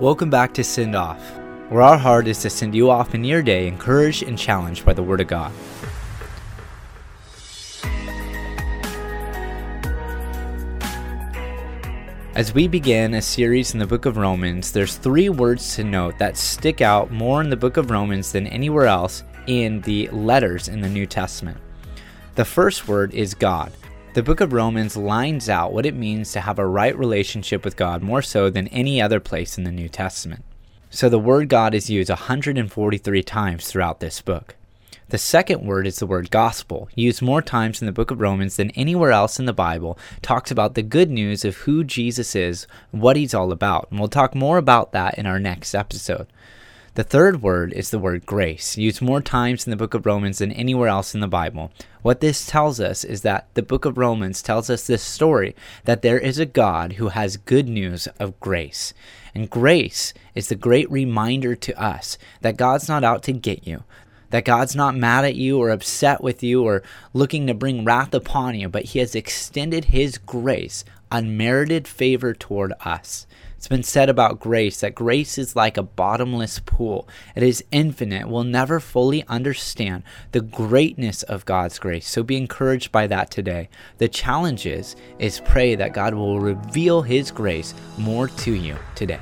Welcome back to Send Off, where our heart is to send you off in your day encouraged and challenged by the Word of God. As we begin a series in the book of Romans, there's three words to note that stick out more in the book of Romans than anywhere else in the letters in the New Testament. The first word is God. The book of Romans lines out what it means to have a right relationship with God more so than any other place in the New Testament. So the word God is used 143 times throughout this book. The second word is the word gospel, used more times in the book of Romans than anywhere else in the Bible, talks about the good news of who Jesus is, what he's all about. And we'll talk more about that in our next episode. The third word is the word grace, used more times in the book of Romans than anywhere else in the Bible. What this tells us is that the book of Romans tells us this story that there is a God who has good news of grace. And grace is the great reminder to us that God's not out to get you, that God's not mad at you or upset with you or looking to bring wrath upon you, but He has extended His grace, unmerited favor toward us. It's been said about grace that grace is like a bottomless pool. It is infinite. We'll never fully understand the greatness of God's grace. So be encouraged by that today. The challenge is, is pray that God will reveal his grace more to you today.